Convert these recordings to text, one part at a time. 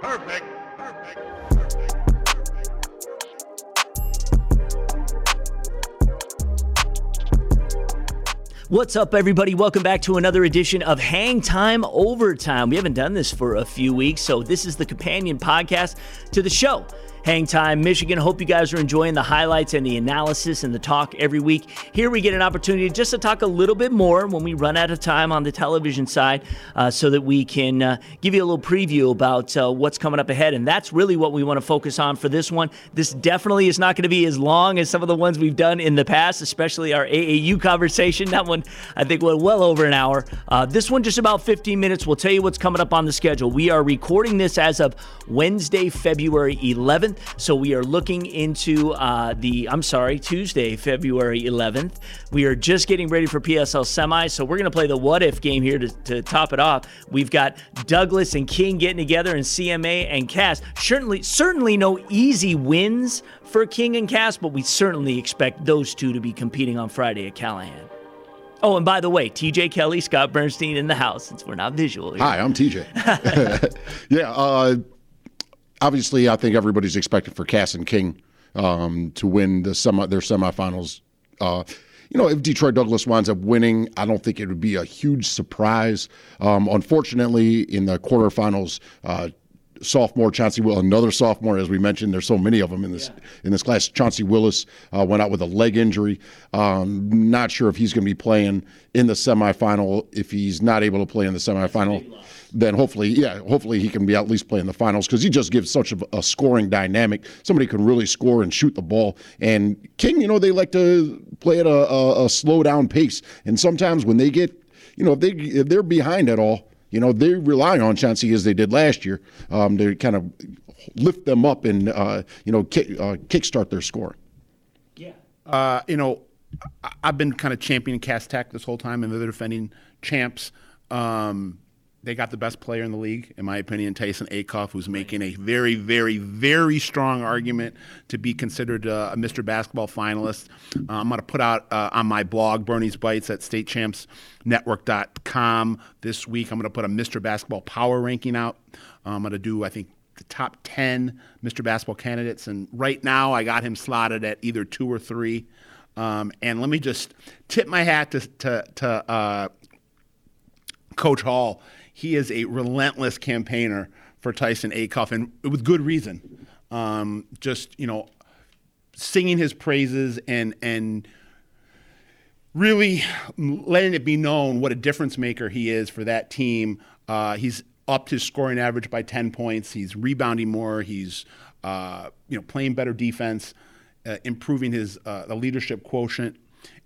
Perfect. Perfect. What's up, everybody? Welcome back to another edition of Hang Time Overtime. We haven't done this for a few weeks, so this is the companion podcast to the show. Hang Time Michigan. Hope you guys are enjoying the highlights and the analysis and the talk every week. Here we get an opportunity just to talk a little bit more when we run out of time on the television side uh, so that we can uh, give you a little preview about uh, what's coming up ahead. And that's really what we want to focus on for this one. This definitely is not going to be as long as some of the ones we've done in the past, especially our AAU conversation. That one, I think, went well over an hour. Uh, this one, just about 15 minutes. We'll tell you what's coming up on the schedule. We are recording this as of Wednesday, February 11th. So we are looking into uh, the, I'm sorry, Tuesday, February 11th. We are just getting ready for PSL semi. So we're going to play the what if game here to, to top it off. We've got Douglas and King getting together and CMA and Cass. Certainly, certainly no easy wins for King and Cass, but we certainly expect those two to be competing on Friday at Calihan. Oh, and by the way, TJ Kelly, Scott Bernstein in the house, since we're not visual here. Hi, I'm TJ. yeah, uh, obviously, I think everybody's expecting for Cass and King um, to win the semi, their semifinals. Uh, you know, if Detroit Douglas winds up winning, I don't think it would be a huge surprise. Um, unfortunately, in the quarterfinals, uh, sophomore Chauncey Will, another sophomore, as we mentioned, there's so many of them in this yeah. in this class. Chauncey Willis uh, went out with a leg injury. Um, not sure if he's going to be playing in the semifinal. If he's not able to play in the semifinal, then hopefully, yeah, hopefully he can be at least playing in the finals because he just gives such a, a, scoring dynamic. Somebody can really score and shoot the ball. And King, you know, they like to play at a, a, a slow down pace. And sometimes when they get, you know, if they if they're behind at all you know, they rely on Chauncey as they did last year um, to kind of lift them up and, uh, you know, kick, uh, kickstart their score. Yeah. Uh, you know, I've been kind of championing Cass Tech this whole time, and they're defending champs. Um, they got the best player in the league, in my opinion, Tyson Acuff, who's making a very, very, very strong argument to be considered a Mr. Basketball finalist. Uh, I'm going to put out uh, on my blog, Bernie's Bites at statechampsnetwork.com this week. I'm going to put a Mr. Basketball power ranking out. Uh, I'm going to do, I think, the top 10 Mr. Basketball candidates. And right now, I got him slotted at either two or three. Um, and let me just tip my hat to, to, to uh, Coach Hall he is a relentless campaigner for Tyson Acuff, and with good reason. Um, just you know, singing his praises and and really letting it be known what a difference maker he is for that team. Uh, he's upped his scoring average by 10 points. He's rebounding more. He's uh, you know playing better defense, uh, improving his uh, the leadership quotient.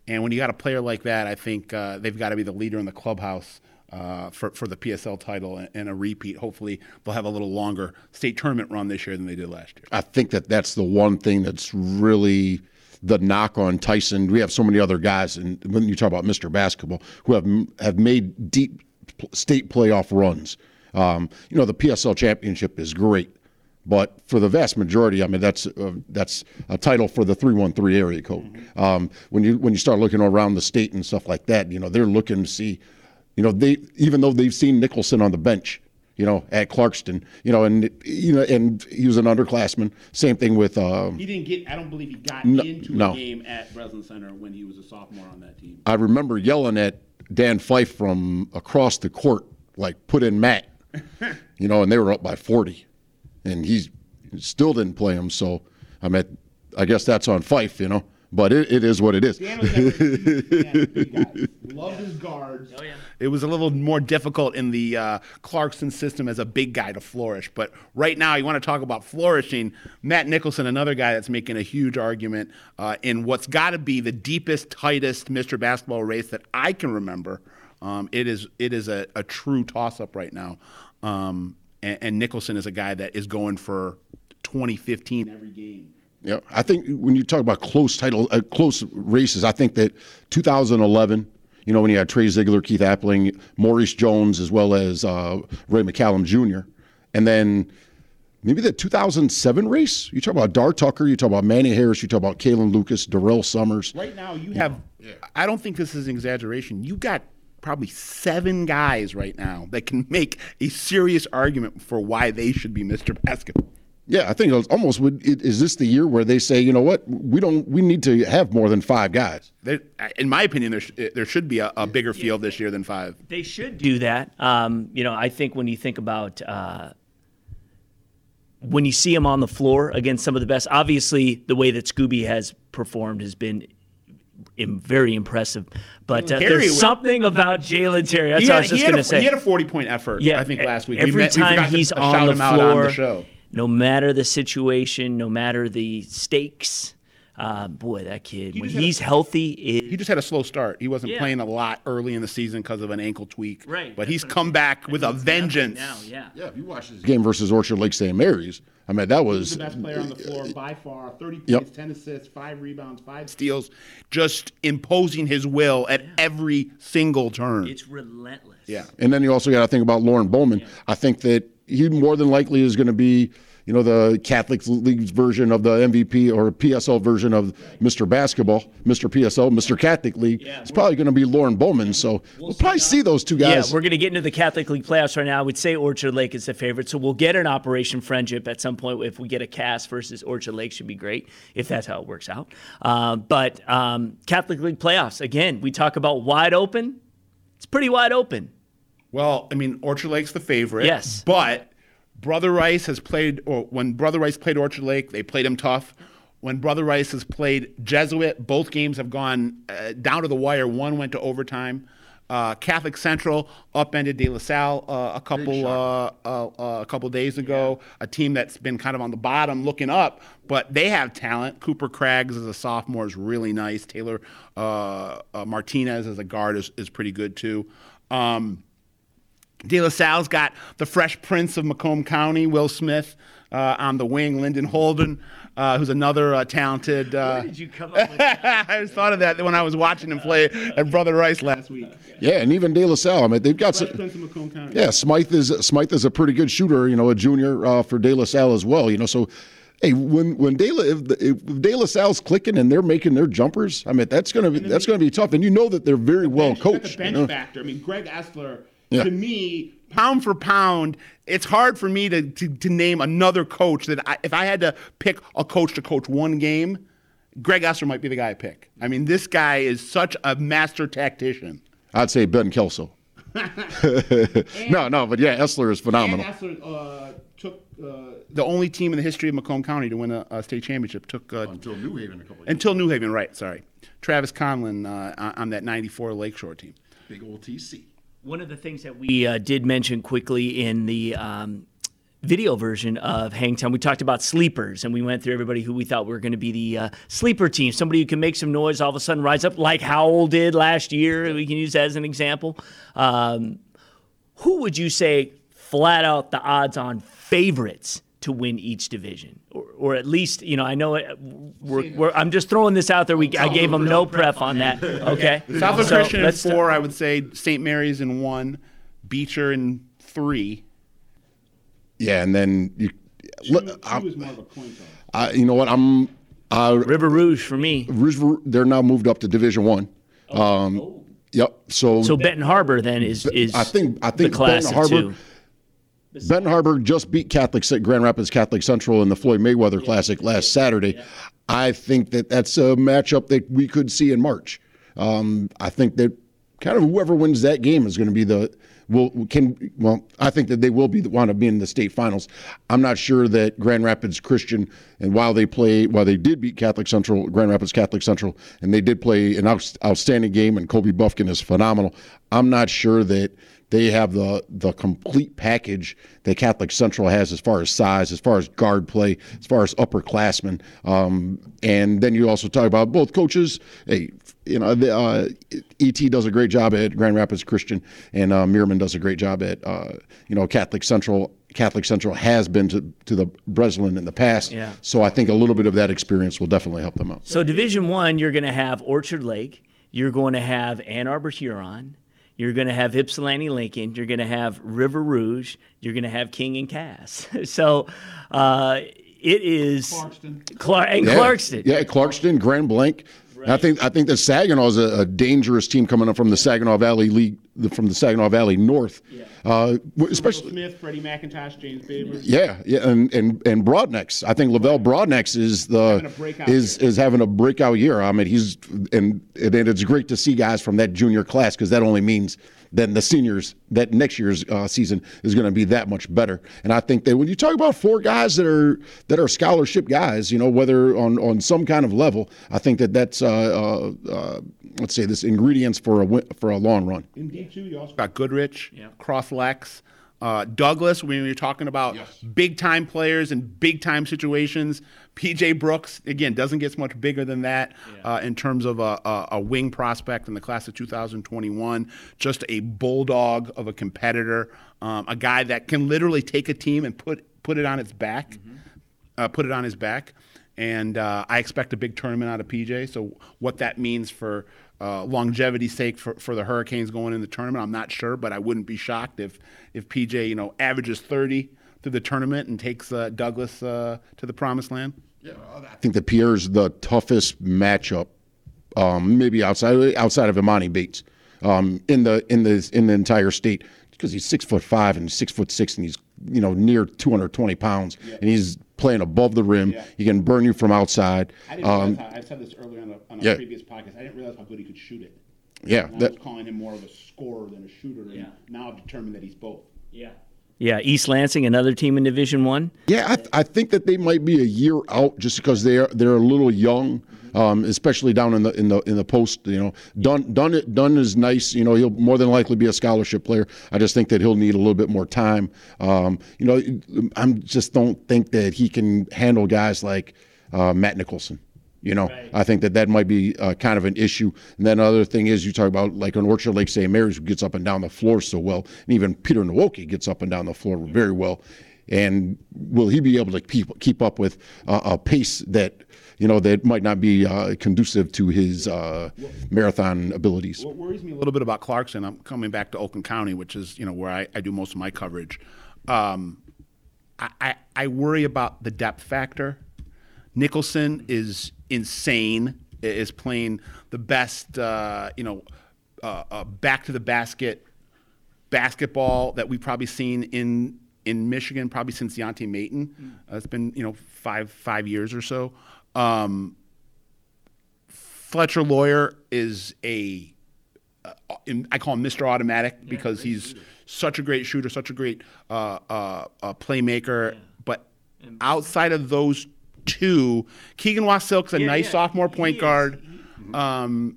And when you got a player like that, I think uh, they've got to be the leader in the clubhouse uh, for, for the PSL title and, a repeat. Hopefully, they'll have a little longer state tournament run this year than they did last year. I think that that's the one thing that's really the knock on Tyson. We have so many other guys, and when you talk about Mr. Basketball, who have have made deep state playoff runs. Um, you know, the PSL championship is great, but for the vast majority, I mean, that's uh, that's a title for the three one three area code. Mm-hmm. Um, when you when you start looking around the state and stuff like that, you know, they're looking to see you know, they even though they've seen Nicholson on the bench, you know, at Clarkston, you know, and you know, and he was an underclassman. Same thing with. Um, he didn't get. I don't believe he got no, into no. a game at Breslin Center when he was a sophomore on that team. I remember yelling at Dan Fife from across the court, like, "Put in Matt," you know, and they were up by forty, and he still didn't play him. So I mean, I guess that's on Fife, you know but it, it is what it is. Loved his guards. Oh, yeah. It was a little more difficult in the uh, Clarkston system as a big guy to flourish. But right now, you want to talk about flourishing. Matt Nicholson, another guy that's making a huge argument uh, in what's got to be the deepest, tightest Mr. Basketball race that I can remember. Um, it is it is a, a true toss up right now. Um, and, and Nicholson is a guy that is going for 2015 every game. Yeah, I think when you talk about close title, uh, close races, I think that 2011, you know, when you had Trey Ziegler, Keith Appling, Maurice Jones, as well as uh, Ray McCallum Jr., and then maybe the 2007 race. You talk about Dar Tucker, you talk about Manny Harris, you talk about Kalin Lucas, Durrell Summers. Right now, you have. Yeah. I don't think this is an exaggeration. You got probably seven guys right now that can make a serious argument for why they should be Mr. Basketball. Yeah, I think it was almost. Would, it- is this the year where they say, you know what, we don't, we need to have more than five guys? There, in my opinion, there, sh- there should be a, a bigger field this year than five. They should do that. Um, you know, I think when you think about uh, when you see him on the floor against some of the best, obviously the way that Scooby has performed has been im- very impressive. But uh, there's something about Jalen Terry. That's He what I had, was just going a, to say. he had a 40 point effort, yeah, I think, last week. We Every met- time forgot to he's shout on the him out floor, on the show. No matter the situation, no matter the stakes, uh, boy, that kid when just had a- he's healthy, it, He just had a slow start. He wasn't Yeah. playing a lot early in the season because of an ankle tweak. Right, But he's what I'm come back with a vengeance. now, yeah. Yeah, if you watch this game versus Orchard Lake St. Mary's, I mean, that was the best player on the floor by far. 30 Yep. points, 10 assists, 5 rebounds, 5 steals, just imposing his will at every single turn. It's relentless. yeah. And then you also got to think about Lorne Bowman. I think that he more than likely is going to be, you know, the Catholic League's version of the MVP or PSL version of Mr. Basketball, Mr. PSL, Mr. Catholic League. it's probably going to be Lorne Bowman. So we'll, probably see those two guys. Yeah, guys. we're going to get into the Catholic League playoffs right now. I would say Orchard Lake is the favorite, so we'll get an Operation Friendship at some point. If we get a Cass versus Orchard Lake, should be great if that's how it works out. Uh, but um, Catholic League playoffs again. We talk about wide open. It's pretty wide open. Well, I mean, Orchard Lake's the favorite. Yes. But Brother Rice has played, or when Brother Rice played Orchard Lake, they played him tough. When Brother Rice has played Jesuit, both games have gone uh, down to the wire. One went to overtime. Uh, Catholic Central upended De La Salle uh, a couple uh, uh, uh, a couple days ago. A team that's been kind of on the bottom, looking up, but they have talent. Cooper Craggs as a sophomore is really nice. Taylor uh, uh, Martinez as a guard is, is pretty good too. Um, De La Salle's got the Fresh Prince of Macomb County, Will Smith, uh, on the wing. Lyndon Holden, uh, who's another uh, talented. Uh, did you come up with? that? I just thought of that when I was watching him play at Brother Rice last week. yeah, and even De La Salle. I mean, they've got Fresh some. Prince of Macomb County. Yeah, Smythe is Smythe is a pretty good shooter. You know, a junior uh, for De La Salle as well. You know, so hey, when when De La if, if De La Salle's clicking and they're making their jumpers, I mean, that's gonna be that's gonna be tough. And you know that they're very well bench- look at coached. The you bench know? factor. I mean, Greg Essler, Yeah. to me, pound for pound, it's hard for me to, to, to name another coach that I, if I had to pick a coach to coach one game, Greg Essler might be the guy I pick. I mean, this guy is such a master tactician. I'd say Ben Kelso. no, no, but yeah, Essler is phenomenal. And Essler uh, took uh, the only team in the history of Macomb County to win a, a state championship. Took uh, Until New Haven a couple until New Haven, right? Sorry, Travis Conlan uh, on- on that '94 Lakeshore team. Big old TC. One of the things that we uh, did mention quickly in the um, video version of Hang Time, we talked about sleepers, and we went through everybody who we thought were going to be the uh, sleeper team. Somebody who can make some noise, all of a sudden rise up, like Howell did last year. We can use that as an example. Um, who would you say flat out the odds on favorites to win each division, or, or at least you know I know it, we're, we're, I'm just throwing this out there. We I gave them no prep on that. Okay, Southwood So Christian in four, I would say St. Mary's in one, Beecher in three. Yeah, and then you, look, I, was more of a coin toss. I, you know what? I'm. Uh, River Rouge for me. Rouge- they're now moved up to Division One. Um, Yep. So, So Benton Harbor then is is I think I think the class Benton Harbor. two. Benton Harbor just beat Catholic Grand Rapids Catholic Central in the Floyd Mayweather Classic last Saturday. I think that that's a matchup that we could see in March. Um, I think that kind of whoever wins that game is going to be the will can well. I think that they will be want to be in the state finals. I'm not sure that Grand Rapids Christian and while they play while they did beat Catholic Central Grand Rapids Catholic Central and they did play an out, outstanding game and Kobe Buffkin is phenomenal. I'm not sure that they have the the complete package that Catholic Central has as far as size, as far as guard play, as far as upperclassmen. Um, and then you also talk about both coaches. Hey, you know, the, uh, ET does a great job at Grand Rapids Christian, and uh, Meerman does a great job at uh, you know Catholic Central. Catholic Central has been to, to the Breslin in the past, Yeah. so I think a little bit of that experience will definitely help them out. So Division One, you're going to have Orchard Lake. You're going to have Ann Arbor Huron. You're going to have Ypsilanti Lincoln. You're going to have River Rouge. You're going to have King and Cass. so uh, it is Clarkston. Clark and Yeah. Clarkston. yeah, Clarkston, Grand Blanc. And I think I think that Saginaw is a, a dangerous team coming up from the Saginaw Valley League, from the Saginaw Valley North, uh, w- especially. Smith, Freddie McIntosh, James Baber. Yeah, yeah, and and and Broadnex. I think Lavelle Broadnex is Having a the breakout is is having a breakout year. I mean, he's and and it's great to see guys from that junior class because that only means then the seniors that next year's uh, season is going to be that much better. And I think that when you talk about four guys that are that are scholarship guys, you know, whether on on some kind of level, I think that that's uh, uh, uh, let's say this ingredients for a win, for a long run. In D two, you also got Goodrich, Cros-Lex, uh, Douglas. When you're talking about big time players and big time situations, PJ Brooks again doesn't get much bigger than that uh, in terms of a, a, a wing prospect in the class of 2021. Just a bulldog of a competitor, um, a guy that can literally take a team and put put it on its back, uh, put it on his back. And uh, I expect a big tournament out of PJ. So what that means for uh, longevity's sake for, for the Hurricanes going in the tournament, I'm not sure, but I wouldn't be shocked if if PJ you know averages 30 through the tournament and takes uh, Douglas uh, to the promised land. Yeah, I think that Pierre's the toughest matchup, um, maybe outside outside of Emoni Bates, um, in the in the in the entire state because he's six foot five and six foot six and he's you know near 220 pounds and he's playing above the rim. Yeah. He can burn you from outside. I didn't Um, realize how, I said this earlier on a, on a Yeah. previous podcast. I didn't realize how good he could shoot it. yeah, And I was calling him more of a scorer than a shooter. And Yeah. now I've determined that he's both. Yeah. Yeah, East Lansing, another team in Division One. Yeah, I, th- I think that they might be a year out just because they're they're a little young, um, especially down in the in the in the post. You know, Dunn Dunn is nice. You know, he'll more than likely be a scholarship player. I just think that he'll need a little bit more time. Um, you know, I'm just don't think that he can handle guys like uh, Matt Nicholson. You know, I think that that might be uh, kind of an issue. And then another thing is you talk about like an Orchard Lake St. Mary's who gets up and down the floor so well, and even Peter Nwoke gets up and down the floor very well. And will he be able to keep keep up with uh, a pace that you know that might not be uh, conducive to his uh, marathon abilities? What worries me a little bit about Clarkston, I'm coming back to Oakland County, which is you know where I, I do most of my coverage. Um, I, I worry about the depth factor. Nicholson is insane. Is playing the best, uh, you know, uh, uh, back to the basket basketball that we've probably seen in in Michigan probably since Deontay Mayton. Uh, it's been you know five five years or so. Um, Fletcher Loyer is a uh, in- I call him Mr. Automatic because he's such a great shooter, such a great uh, uh, uh, playmaker. But outside of those two, Keegan Wasilk's a nice yeah, sophomore he point is. guard. Um,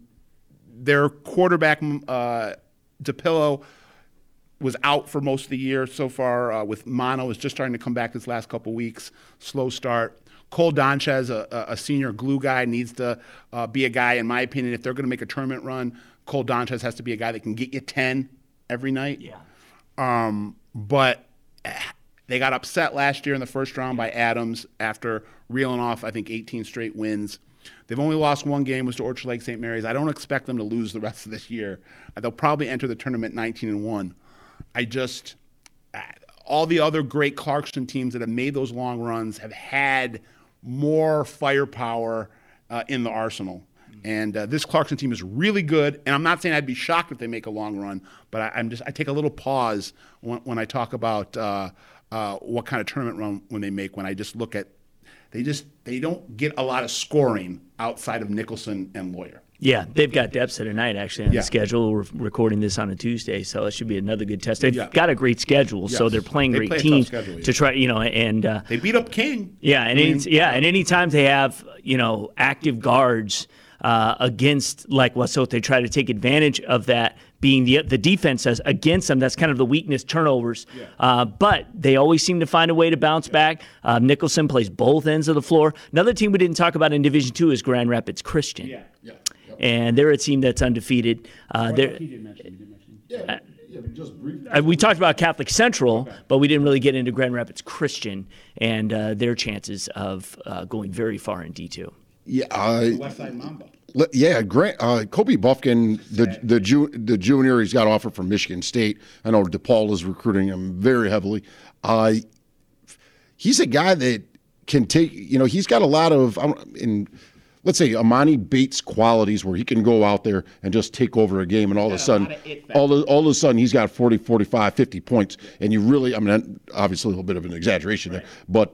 their quarterback, uh, DePillo, was out for most of the year so far uh, with mono is just starting to come back this last couple weeks slow start cole donchez a, a senior glue guy needs to uh, be a guy in my opinion if they're going to make a tournament run cole donchez has to be a guy that can get you 10 every night Yeah. um, but eh, they got upset last year in the first round by Adams after reeling off, I think, 18 straight wins. They've only lost one game, was to Orchard Lake St. Mary's. I don't expect them to lose the rest of this year. They'll probably enter the tournament 19 and one. I just uh, all the other great Clarkston teams that have made those long runs have had more firepower uh, in the arsenal. And uh, this Clarkston team is really good. And I'm not saying I'd be shocked if they make a long run, but I, I'm just I take a little pause when, when I talk about uh, uh, what kind of tournament run when they make. When I just look at they just they don't get a lot of scoring outside of Nicholson and Loyer. Yeah, they've got depths tonight actually on Yeah. the schedule. We're recording this on a Tuesday, so it should be another good test. They've Yeah. got a great schedule, so they're playing They great play teams schedule, yeah. to try, you know, and uh, They beat up King. yeah, and I mean, any, yeah, and anytime they have you know active guards uh, against like Wasot, they try to take advantage of that. Being the the defense as against them, that's kind of the weakness turnovers. Uh, but they always seem to find a way to bounce back. Uh, Nicholson plays both ends of the floor. Another team we didn't talk about in Division Two is Grand Rapids Christian. Yeah. Yeah. and they're a team that's undefeated. Uh, they're, He did mention. He did mention. Yeah, yeah, just briefly. uh, we talked about Catholic Central, but we didn't really get into Grand Rapids Christian and uh, their chances of uh, going very far in D2. Yeah, uh, West Side Mamba. Yeah, Grant, uh, Kobe Buffkin, the the, ju- the junior, he's got offer from Michigan State. I know DePaul is recruiting him very heavily. Uh, he's a guy that can take. You know, he's got a lot of. In let's say Emoni Bates qualities where he can go out there and just take over a game and all of a sudden all of, all of a sudden he's got 40 45 50 points and you really I mean obviously a little bit of an exaggeration there but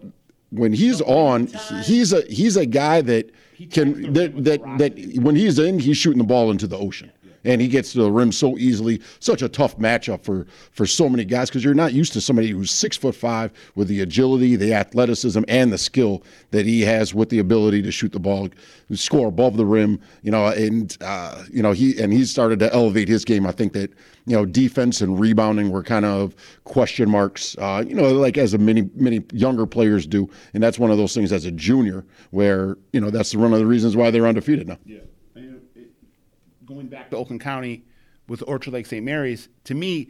when he's on he's a he's a guy that can that that that when he's in he's shooting the ball into the ocean and he gets to the rim so easily. Such a tough matchup for for so many guys because you're not used to somebody who's six foot five with the agility, the athleticism, and the skill that he has with the ability to shoot the ball, score above the rim. You know, and uh, you know he and he started to elevate his game. I think that you know defense and rebounding were kind of question marks. Uh, you know, like as a many many younger players do, and that's one of those things as a junior where you know that's one of the reasons why they're undefeated now. Yeah. Going back to Oakland County with Orchard Lake St. Mary's, to me,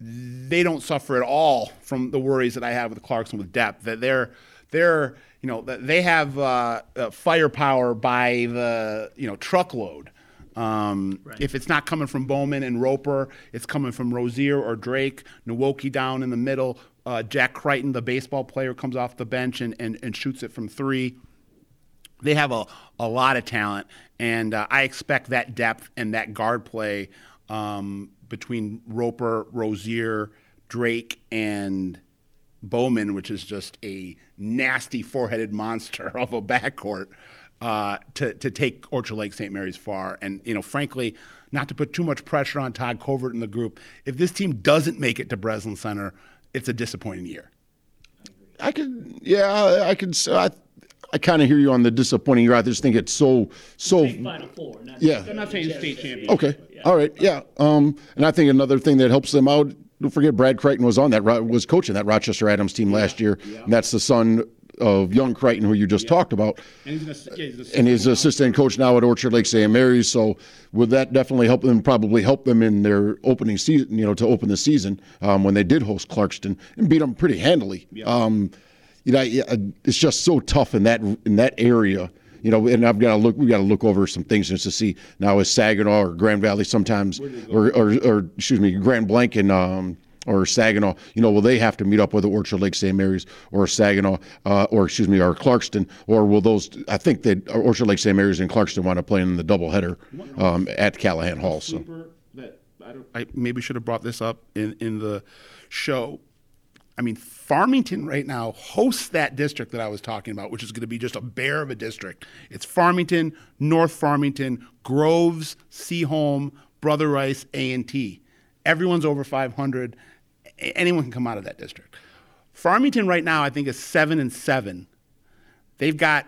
they don't suffer at all from the worries that I have with Clarkston with depth. That they're they're you know that they have uh, uh, firepower by the you know truckload. Um, If it's not coming from Bowman and Roper, it's coming from Rozier or Drake. Nwoke down in the middle. Uh, Jack Crichton, the baseball player, comes off the bench and, and, and shoots it from three they have a, a lot of talent, and uh, I expect that depth and that guard play um, between Roper, Rozier, Drake, and Bowman, which is just a nasty four-headed monster of a backcourt, uh, to to take Orchard Lake St. Mary's far. And you know, frankly, not to put too much pressure on Todd Covert and the group, if this team doesn't make it to Breslin Center, it's a disappointing year. I could, yeah, I, could. I, I kind of hear you on the disappointing year. I just think it's so, so. Final four. Not Yeah. I'm not saying state champion. Okay. All right. Yeah. Um, and I think another thing that helps them out. Don't forget, Brad Crichton was on that. Was coaching that Rochester Adams team last year. Yeah. And that's the son of young Crichton, who you just talked about. And he's an, yeah, he's and he's assistant coach now at Orchard Lake St. Mary's. So would that definitely help them? Probably help them in their opening season. You know, to open the season um, when they did host Clarkston and beat them pretty handily. Um, you know, it's just so tough in that in that area. You know, and I've got to look. We got to look over some things just to see now is Saginaw or Grand Valley sometimes, or, or or excuse me, Grand Blanc and um, or Saginaw. You know, will they have to meet up with the Orchard Lake St. Mary's or Saginaw, uh, or excuse me, or Clarkston, or will those? I think that Orchard Lake St. Mary's and Clarkston want to play in the doubleheader um, at Calihan Hall. So I, I maybe should have brought this up in, in the show. I mean, Farmington right now hosts that district that I was talking about, which is going to be just a bear of a district. It's Farmington, North Farmington, Groves, Seaholm, Brother Rice, A and T. Everyone's over 500. A- Anyone can come out of that district. Farmington right now, I think, is seven and seven. They've got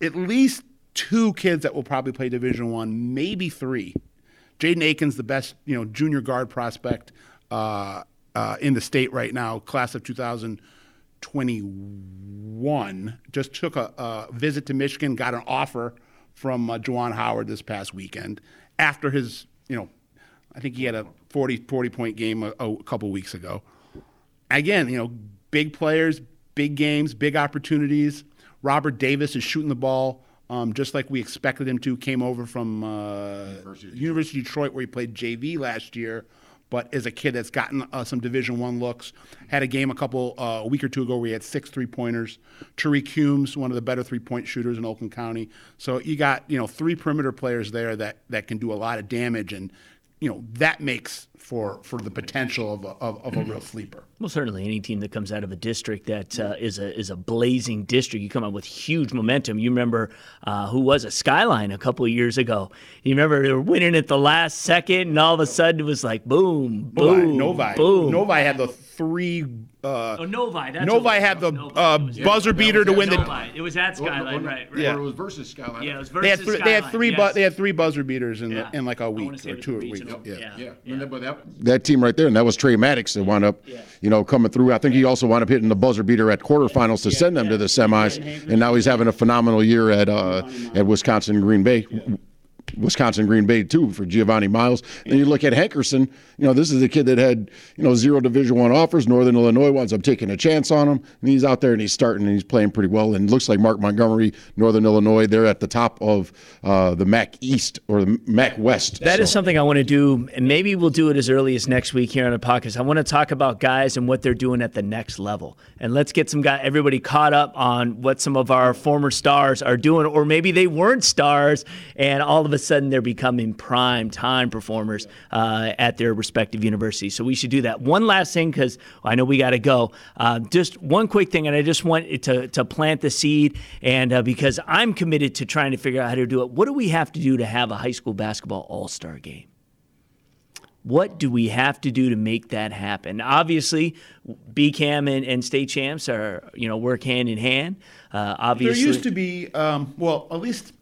at least two kids that will probably play Division One, maybe three. Jaden Aikens, the best you know junior guard prospect uh, uh, in the state right now, class of 2021, just took a, a visit to Michigan, got an offer from uh, Juwan Howard this past weekend after his you know, I think he had a 40, 40 point game a, a couple weeks ago again, you know, big players, big games, big opportunities. Robert Davis is shooting the ball um, just like we expected him to. Came over from uh, University, of Detroit, where he played JV last year, but is a kid that's gotten uh, some Division One looks. Had a game a couple uh, a week or two ago where he had six three pointers. Tariq Humes, one of the better three point shooters in Oakland County. So you got you know three perimeter players there that that can do a lot of damage and. You know that makes for for the potential of a, of, of a real sleeper. Well, certainly any team that comes out of a district that uh, is a is a blazing district, you come out with huge momentum. You remember uh, who was a Skyline a couple of years ago? You remember they were winning at the last second, and all of a sudden it was like boom, boom, Novi. boom. Novi had the three. Uh, Oh, Novi. That's Novi had the Novi. uh, was- buzzer beater to win the. Novi. It was at Skyline, right? right. Yeah. it was versus Skyline. Yeah, it was They had versus three. They had three. yes. Bu- they had three buzzer beaters in Yeah. the, in like a I wanna week or two the weeks. regional. Yeah. Yeah. Yeah, but that, that team right there, and that was Trey Maddox that wound up, you know, coming through. I think he also wound up hitting the buzzer beater at quarterfinals to send them to the semis, and now he's having a phenomenal year at uh, at Wisconsin Green Bay. Wisconsin Green Bay too for Giovanni Miles. And you look at Hankerson, you know, this is a kid that had, you know, zero division one offers. Northern Illinois winds up taking a chance on him. And he's out there and he's starting and he's playing pretty well. And it looks like Mark Montgomery, Northern Illinois, they're at the top of uh, the MAC East or the MAC West. That is So- something I want to do, and maybe we'll do it as early as next week here on the podcast. I want to talk about guys and what they're doing at the next level, and let's get some guy, everybody caught up on what some of our former stars are doing, or maybe they weren't stars, and all of a they're becoming prime time performers uh, at their respective universities. So we should do that. One last thing, because I know we got to go. Uh, just one quick thing, and I just want it to to plant the seed, and uh, because I'm committed to trying to figure out how to do it. What do we have to do to have a high school basketball all star game? What do we have to do to make that happen? Obviously, BCAM and, and state champs are, you know, work hand in hand. Uh, There used to be, um, well, at least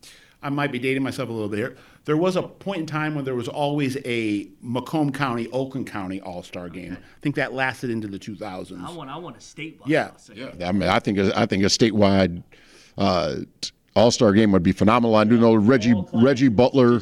I might be dating myself a little bit here. There was a point in time when there was always a Macomb County, Oakland County All Star game. I think that lasted into the 2000s. I want, I want a statewide. Yeah. I mean, I think a, I think a statewide uh, All Star game would be phenomenal. I do know Reggie Reggie Butler.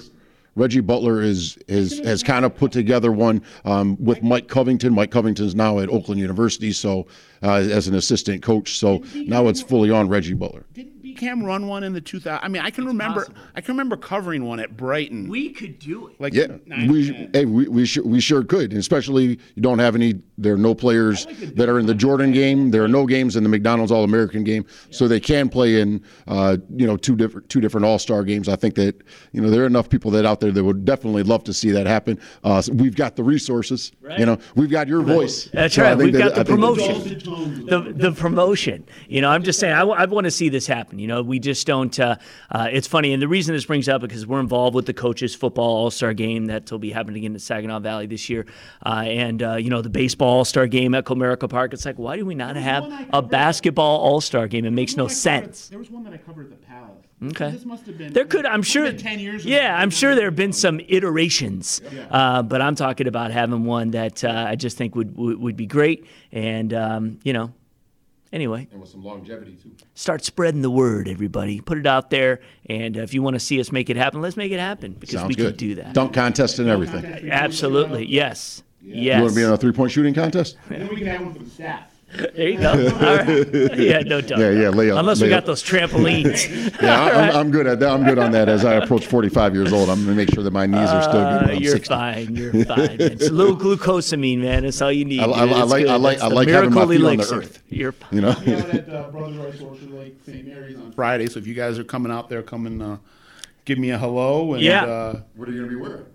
Reggie Butler is is has kind of put together one um, with Mike Covington. Mike Covington's now at Oakland University, so uh, as an assistant coach. So now it's fully on Reggie Butler. Didn't BCAM run one in the 2000s? I mean, I can remember. I can remember covering one at Brighton. We could do it. like Yeah, we hey, we we sure, we sure could, and especially you don't have any. There are no players that are in the Jordan game. There are no games in the McDonald's All American game, so they can play in uh, you know two different two different All Star games. I think that you know there are enough people that out there that would definitely love to see that happen. Uh, so we've got the resources, you know, we've got your voice. That's So right. We've that- got the I promotion. The, the promotion. You know, I'm just saying, I, I want to see this happen. You know, we just don't. Uh, uh, it's funny. And the reason this brings up because we're involved with the coaches football all star game that will be happening in the Saginaw Valley this year. Uh, and, uh, you know, the baseball all star game at Comerica Park. It's like, why do we not have a basketball all star game? It makes no One I covered- sense. There was one that I covered at the Palace. Okay. This must have been. There could, I'm sure. Ten years. ago. Yeah, I'm sure there have been some iterations, uh, but I'm talking about having one that uh, I just think would would, would be great. And um, you know, anyway, And with some longevity too. start spreading the word, everybody. Put it out there, and uh, if you want to see us make it happen, let's make it happen because Sounds we good. can do that. Dunk contest and everything. Absolutely, yes, yes. You want to be in a three point shooting contest? Then we can have one for the staff. there you go. All right. Yeah, no doubt. Yeah, yeah, lay up- Unless we got up. those trampolines. Yeah, I- I'm, I'm good at that. I'm good on that. As I approach 45 years old, I'm going to make sure that my knees are still good. Uh, when I'm you're 60. fine. You're fine. It's a little glucosamine, man. That's all you need. I- I- I like- good. I like- That's I like having my miracle feet on the earth. You're You know? out at uh, Brothers Rice Orchard Lake, St. Mary's on Friday. So if you guys are coming out there, come and uh, give me a hello. And, Yeah. Uh, What are you going to be wearing?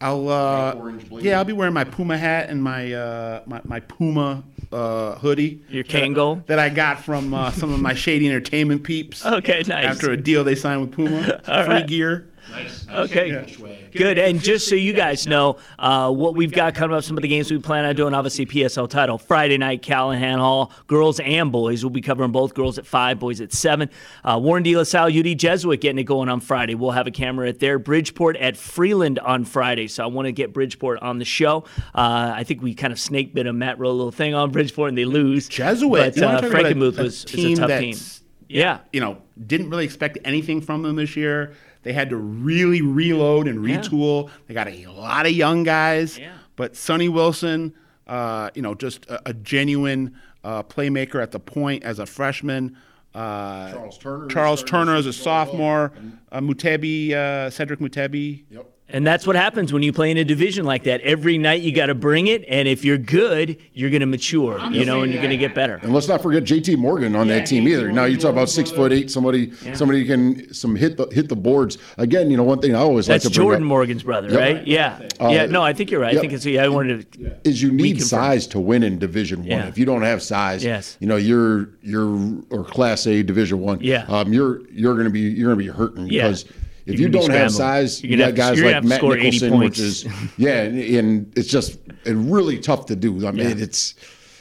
I'll uh, yeah, I'll be wearing my Puma hat and my uh, my, my Puma uh, hoodie. Your Kangol? that I got from uh, some of my shady entertainment peeps. Okay, nice. After a deal they signed with Puma, All free right. gear. Okay. Good. And just so you guys know, uh, what we've got coming up, some of the games we plan on doing, obviously PSL title. Friday night, Calihan Hall, girls and boys. We'll be covering both girls at 5, boys at 7. Uh, Warren De La Salle, UD Jesuit getting it going on Friday. We'll have a camera at there. Bridgeport at Freeland on Friday. So I want to get Bridgeport on the show. Uh, I think we kind of snake bit them. Matt wrote a little thing on Bridgeport and they lose. Jesuit. But uh, talk about a- Frankenmuth a was, was a team tough team. Yeah. You know, didn't really expect anything from them this year. They had to really reload and Yeah. retool. They got a lot of young guys. Yeah. But Sonny Wilson, uh, you know, just a, a genuine uh, playmaker at the point as a freshman. Uh, Charles Turner Charles Turner as a shoot well. sophomore. Uh, Mutebi, uh, Cedric Mutebi. Yep. And that's what happens when you play in a division like that. Every night you got to bring it, and if you're good, you're going to mature, you know, and you're going to get better. And let's not forget JT Morgan on that team either. Now you talk about six foot eight, somebody, somebody can some hit the hit the boards. Again, you know one thing I always That's like to bring Jordan up Morgan's brother, Yep. right? Yeah, yeah. No, I think you're right. I think it's. Yeah, I wanted to. is you need reconfirm. size to win in Division One. Yeah. If you don't have size, Yes. you know you're you're or Class A Division One. Yeah. um, you're you're going to be you're going to be hurting Yeah. because. If You're you don't have size, You're you got guys like Matt Nicholson, which is yeah, and, and it's just and really tough to do. I mean, Yeah. it's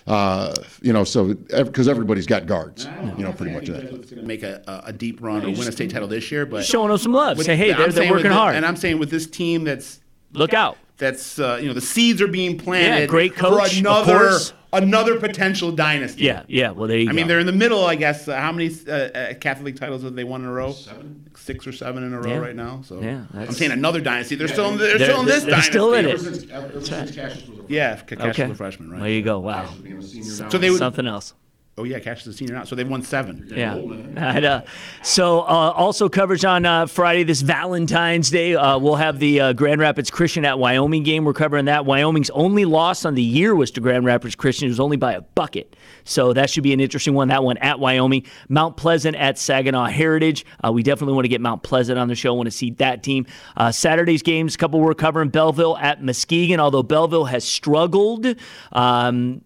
uh, you know so because everybody's got guards, you know, pretty much that. Make a, a a deep run or win a state title this year, but Showing them some love. with- Say, hey, they're, they're saying with working the- hard. And I'm saying with this team that's Look out. that's uh, you know the seeds are being planted. Yeah, great coach, for of another course. Another potential dynasty. Yeah, yeah. Well, there you I go. mean, they're in the middle, I guess. Uh, how many uh, uh, Catholic titles have they won in a row? Seven, six or seven in a row Yeah. right now. So Yeah, I'm saying another dynasty. They're still in. They're, They're- still in this they're dynasty. still in it. Ever since, ever since Cassius was a Yeah, Cash okay. was a freshman, right? There you go. Wow. being a senior now. So they would. Something else. Oh yeah, Cash is a senior now, so they've won seven. Yeah. So, uh, also coverage on uh, Friday, this Valentine's Day. Uh, we'll have the uh, Grand Rapids Christian at Wyoming game. We're covering that. Wyoming's only loss on the year was to Grand Rapids Christian. It was only by a bucket. So, that should be an interesting one. That one at Wyoming. Mount Pleasant at Saginaw Heritage. Uh, we definitely want to get Mount Pleasant on the show. want to see that team. Saturday's games, a couple we're covering. Belleville at Muskegon, although Belleville has struggled. Um,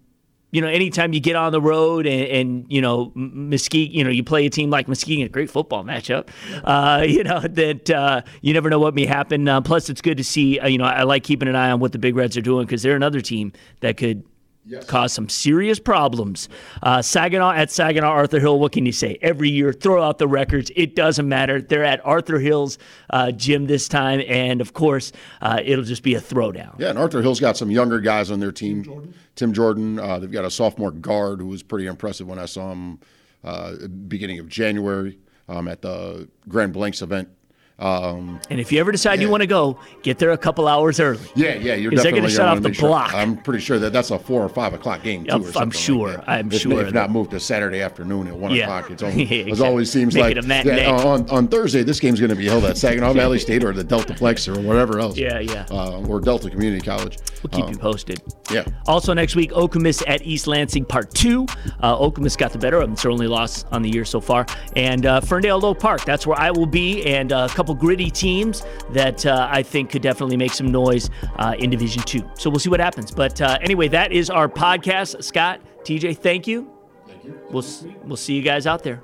you know, anytime you get on the road and, and you know, M- Muskegon, you know, you play a team like in a great football matchup, uh, you know, that uh, you never know what may happen. Uh, plus, it's good to see, uh, you know, I like keeping an eye on what the Big Reds are doing because they're another team that could cause some serious problems. Uh, Saginaw at Saginaw Arthur Hill, what can you say? Every year, throw out the records. It doesn't matter. They're at Arthur Hill's uh, gym this time. And of course, uh, it'll just be a throwdown. Yeah, and Arthur Hill's got some younger guys on their team. Tim Jordan. Uh, they've got a sophomore guard who was pretty impressive when I saw him uh, beginning of January um, at the Grand Blanc's event. Um, And if you ever decide you want to go, get there a couple hours early. yeah, yeah, you're definitely gonna shut off the make sure- block. I'm pretty sure that that's a four or five o'clock game too. I'm- or I'm something like sure. that. I'm if, sure If not moved to Saturday afternoon at one Yeah. o'clock, it's always, Yeah, it exactly. always seems Make like yeah, on on Thursday this game's going to be held at Saginaw Valley State or the Deltaplex or whatever else. Yeah, yeah. Uh, or Delta Community College. We'll keep Um, you posted. Yeah. Also next week, Okemos at East Lansing Part Two. Uh, Okemos got the better of them. It's their only loss on the year so far. And uh, Ferndale Low Park. That's where I will be, and uh, a couple gritty teams that uh, I think could definitely make some noise uh, in Division Two. So we'll see what happens. But uh, anyway, that is our podcast. Scott, TJ, thank you. Thank you. We'll we'll see you guys out there.